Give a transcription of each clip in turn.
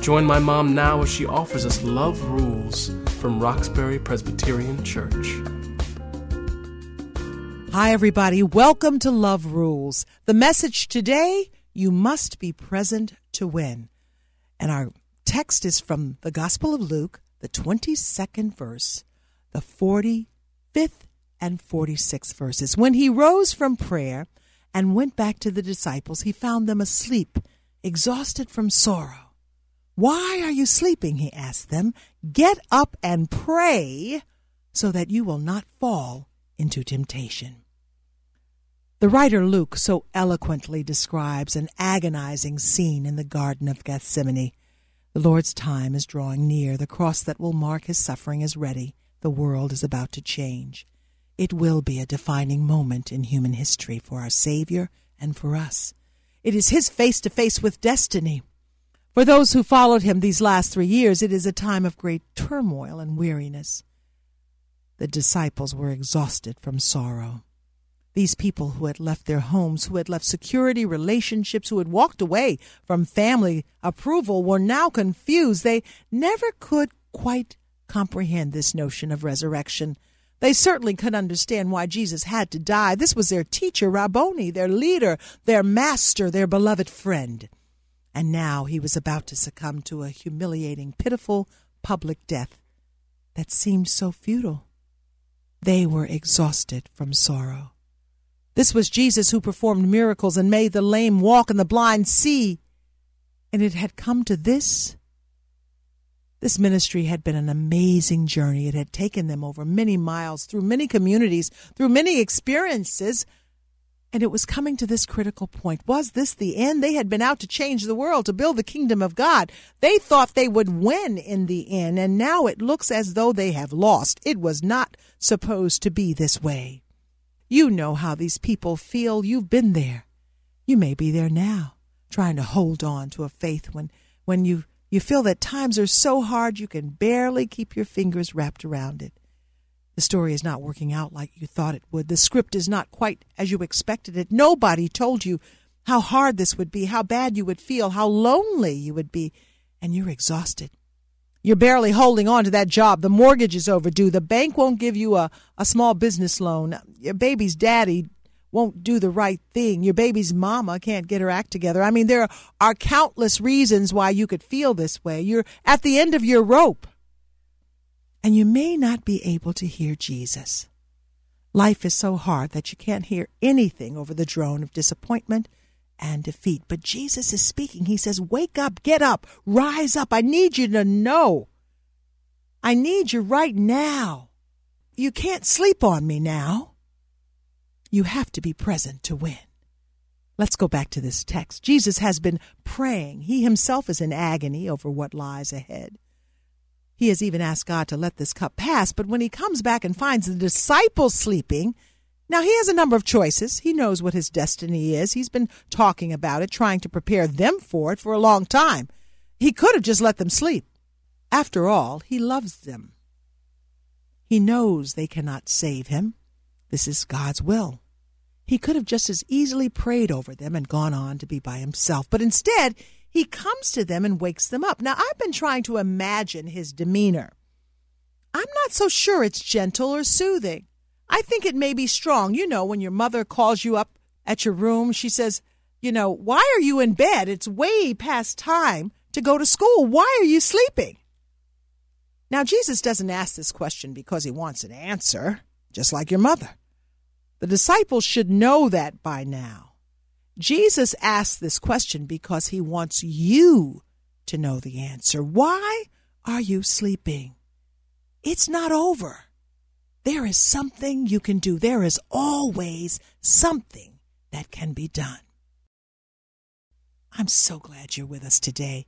Join my mom now as she offers us Love Rules from Roxbury Presbyterian Church. Hi, everybody. Welcome to Love Rules. The message today you must be present to win. And our text is from the Gospel of Luke, the 22nd verse, the 45th and 46th verses. When he rose from prayer and went back to the disciples, he found them asleep, exhausted from sorrow. Why are you sleeping? He asked them. Get up and pray so that you will not fall into temptation. The writer Luke so eloquently describes an agonizing scene in the Garden of Gethsemane. The Lord's time is drawing near. The cross that will mark his suffering is ready. The world is about to change. It will be a defining moment in human history for our Savior and for us. It is his face to face with destiny. For those who followed him these last three years, it is a time of great turmoil and weariness. The disciples were exhausted from sorrow. These people who had left their homes, who had left security, relationships, who had walked away from family approval, were now confused. They never could quite comprehend this notion of resurrection. They certainly could understand why Jesus had to die. This was their teacher, Rabboni, their leader, their master, their beloved friend and now he was about to succumb to a humiliating, pitiful public death that seemed so futile. They were exhausted from sorrow. This was Jesus who performed miracles and made the lame walk and the blind see. And it had come to this. This ministry had been an amazing journey. It had taken them over many miles, through many communities, through many experiences, and it was coming to this critical point. Was this the end? They had been out to change the world, to build the kingdom of God. They thought they would win in the end, and now it looks as though they have lost. It was not supposed to be this way. You know how these people feel. You've been there. You may be there now, trying to hold on to a faith when, when you, you feel that times are so hard you can barely keep your fingers wrapped around it. The story is not working out like you thought it would. The script is not quite as you expected it. Nobody told you how hard this would be, how bad you would feel, how lonely you would be, and you're exhausted. You're barely holding on to that job. The mortgage is overdue. The bank won't give you a, a small business loan. Your baby's daddy won't do the right thing. Your baby's mama can't get her act together. I mean, there are countless reasons why you could feel this way. You're at the end of your rope and you may not be able to hear Jesus. Life is so hard that you can't hear anything over the drone of disappointment and defeat. But Jesus is speaking. He says, Wake up, get up, rise up. I need you to know. I need you right now. You can't sleep on me now. You have to be present to win. Let's go back to this text. Jesus has been praying. He himself is in agony over what lies ahead. He has even asked God to let this cup pass, but when he comes back and finds the disciples sleeping, now he has a number of choices. He knows what his destiny is. He's been talking about it, trying to prepare them for it for a long time. He could have just let them sleep. After all, he loves them. He knows they cannot save him. This is God's will. He could have just as easily prayed over them and gone on to be by himself, but instead, he comes to them and wakes them up. Now, I've been trying to imagine his demeanor. I'm not so sure it's gentle or soothing. I think it may be strong. You know, when your mother calls you up at your room, she says, You know, why are you in bed? It's way past time to go to school. Why are you sleeping? Now, Jesus doesn't ask this question because he wants an answer, just like your mother. The disciples should know that by now. Jesus asks this question because he wants you to know the answer. Why are you sleeping? It's not over. There is something you can do. There is always something that can be done. I'm so glad you're with us today.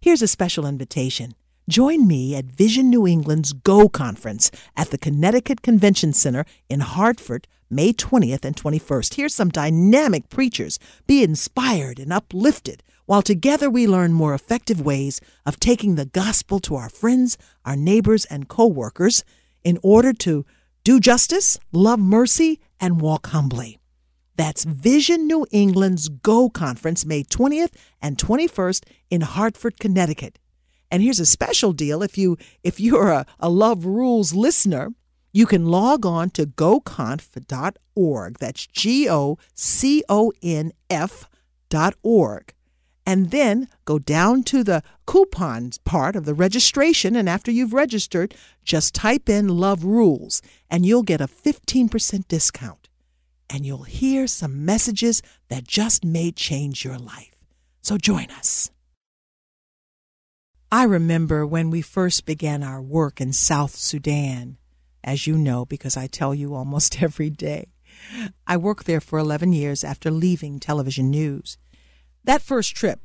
Here's a special invitation. Join me at Vision New England's Go Conference at the Connecticut Convention Center in Hartford, May 20th and 21st. Hear some dynamic preachers. Be inspired and uplifted while together we learn more effective ways of taking the gospel to our friends, our neighbors, and co workers in order to do justice, love mercy, and walk humbly. That's Vision New England's Go Conference, May 20th and 21st in Hartford, Connecticut. And here's a special deal if you if you're a, a Love Rules listener, you can log on to goconf.org. That's G O C O N F dot org. And then go down to the coupons part of the registration. And after you've registered, just type in Love Rules and you'll get a 15% discount and you'll hear some messages that just may change your life. So join us. I remember when we first began our work in South Sudan, as you know, because I tell you almost every day. I worked there for 11 years after leaving television news. That first trip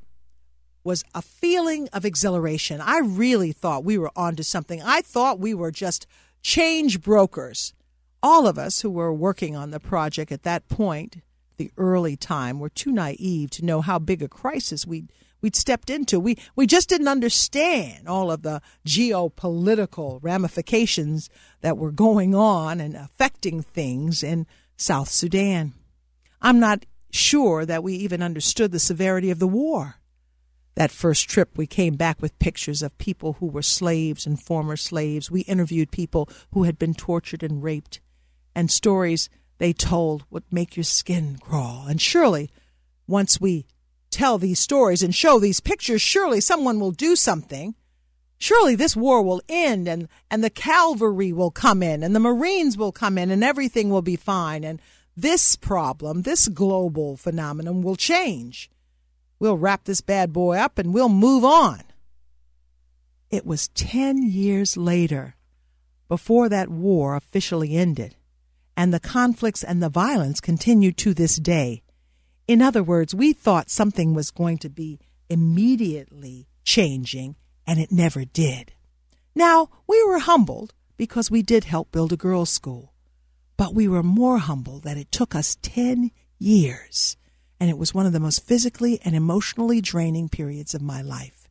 was a feeling of exhilaration. I really thought we were onto something. I thought we were just change brokers all of us who were working on the project at that point, the early time, were too naive to know how big a crisis we'd we'd stepped into. We we just didn't understand all of the geopolitical ramifications that were going on and affecting things in South Sudan. I'm not sure that we even understood the severity of the war. That first trip, we came back with pictures of people who were slaves and former slaves. We interviewed people who had been tortured and raped and stories they told would make your skin crawl. And surely, once we tell these stories and show these pictures, surely someone will do something. Surely this war will end and, and the cavalry will come in and the Marines will come in and everything will be fine. And this problem, this global phenomenon will change. We'll wrap this bad boy up and we'll move on. It was 10 years later before that war officially ended and the conflicts and the violence continue to this day. In other words, we thought something was going to be immediately changing, and it never did. Now, we were humbled because we did help build a girls' school, but we were more humbled that it took us 10 years, and it was one of the most physically and emotionally draining periods of my life.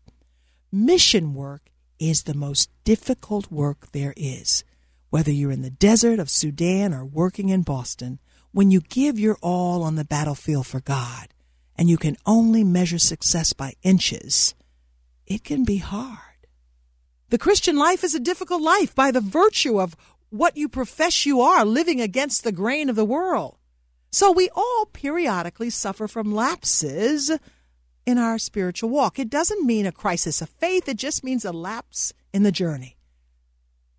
Mission work is the most difficult work there is. Whether you're in the desert of Sudan or working in Boston, when you give your all on the battlefield for God and you can only measure success by inches, it can be hard. The Christian life is a difficult life by the virtue of what you profess you are, living against the grain of the world. So we all periodically suffer from lapses in our spiritual walk. It doesn't mean a crisis of faith, it just means a lapse in the journey.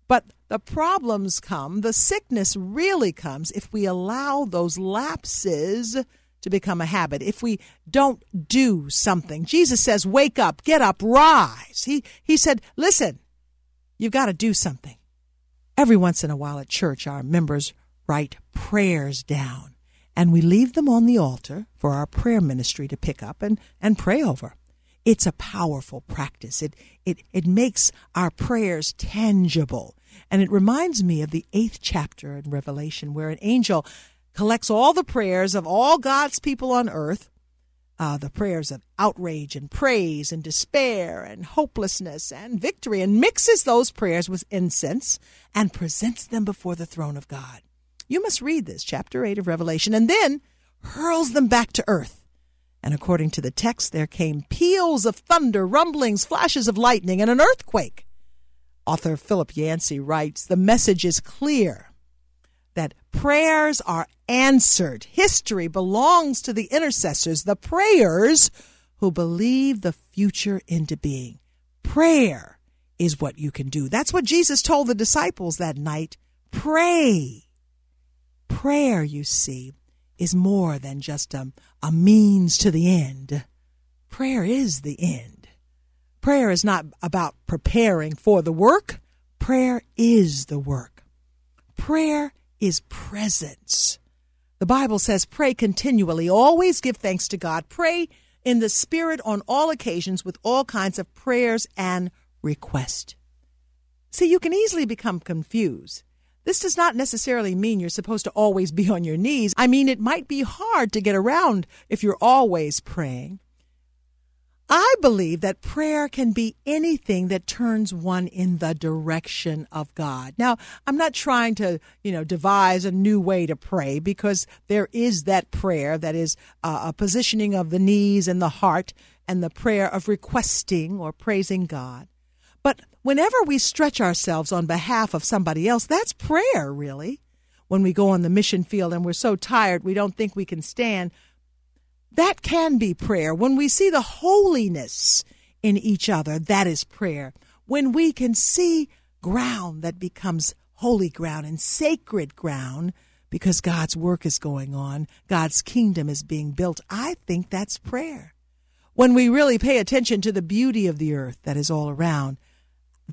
But the problems come, the sickness really comes if we allow those lapses to become a habit. If we don't do something. Jesus says, wake up, get up, rise. He, he said, listen, you've got to do something. Every once in a while at church, our members write prayers down and we leave them on the altar for our prayer ministry to pick up and, and pray over. It's a powerful practice. It, it, it makes our prayers tangible. And it reminds me of the eighth chapter in Revelation, where an angel collects all the prayers of all God's people on earth, uh, the prayers of outrage and praise and despair and hopelessness and victory, and mixes those prayers with incense and presents them before the throne of God. You must read this, chapter 8 of Revelation, and then hurls them back to earth. And according to the text, there came peals of thunder, rumblings, flashes of lightning, and an earthquake. Author Philip Yancey writes The message is clear that prayers are answered. History belongs to the intercessors, the prayers who believe the future into being. Prayer is what you can do. That's what Jesus told the disciples that night. Pray. Prayer, you see, is more than just a, a means to the end. Prayer is the end. Prayer is not about preparing for the work. Prayer is the work. Prayer is presence. The Bible says, pray continually, always give thanks to God, pray in the Spirit on all occasions with all kinds of prayers and request. See, you can easily become confused. This does not necessarily mean you're supposed to always be on your knees. I mean, it might be hard to get around if you're always praying. I believe that prayer can be anything that turns one in the direction of God. Now, I'm not trying to, you know, devise a new way to pray because there is that prayer that is uh, a positioning of the knees and the heart and the prayer of requesting or praising God. But whenever we stretch ourselves on behalf of somebody else, that's prayer, really. When we go on the mission field and we're so tired we don't think we can stand, that can be prayer. When we see the holiness in each other, that is prayer. When we can see ground that becomes holy ground and sacred ground because God's work is going on, God's kingdom is being built, I think that's prayer. When we really pay attention to the beauty of the earth that is all around,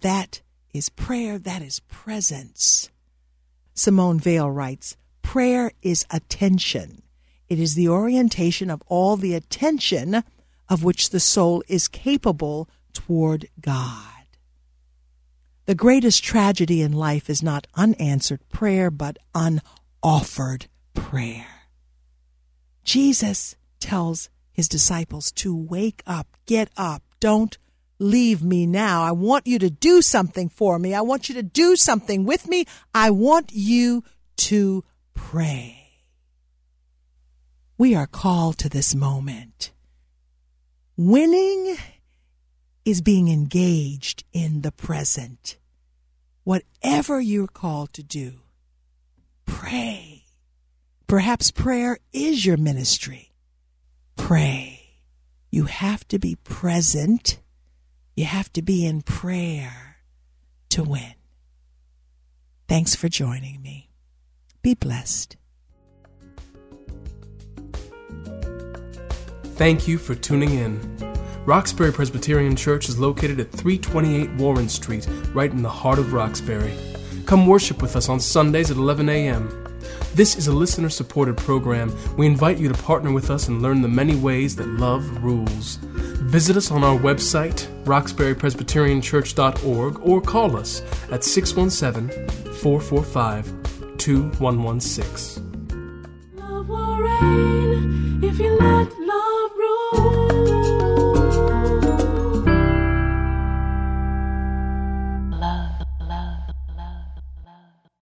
that is prayer, that is presence. Simone Weil writes, Prayer is attention. It is the orientation of all the attention of which the soul is capable toward God. The greatest tragedy in life is not unanswered prayer, but unoffered prayer. Jesus tells his disciples to wake up, get up, don't leave me now. I want you to do something for me. I want you to do something with me. I want you to pray. We are called to this moment. Winning is being engaged in the present. Whatever you're called to do, pray. Perhaps prayer is your ministry. Pray. You have to be present. You have to be in prayer to win. Thanks for joining me. Be blessed. Thank you for tuning in. Roxbury Presbyterian Church is located at 328 Warren Street, right in the heart of Roxbury. Come worship with us on Sundays at 11 a.m. This is a listener supported program. We invite you to partner with us and learn the many ways that love rules. Visit us on our website, roxburypresbyterianchurch.org, or call us at 617 445 2116.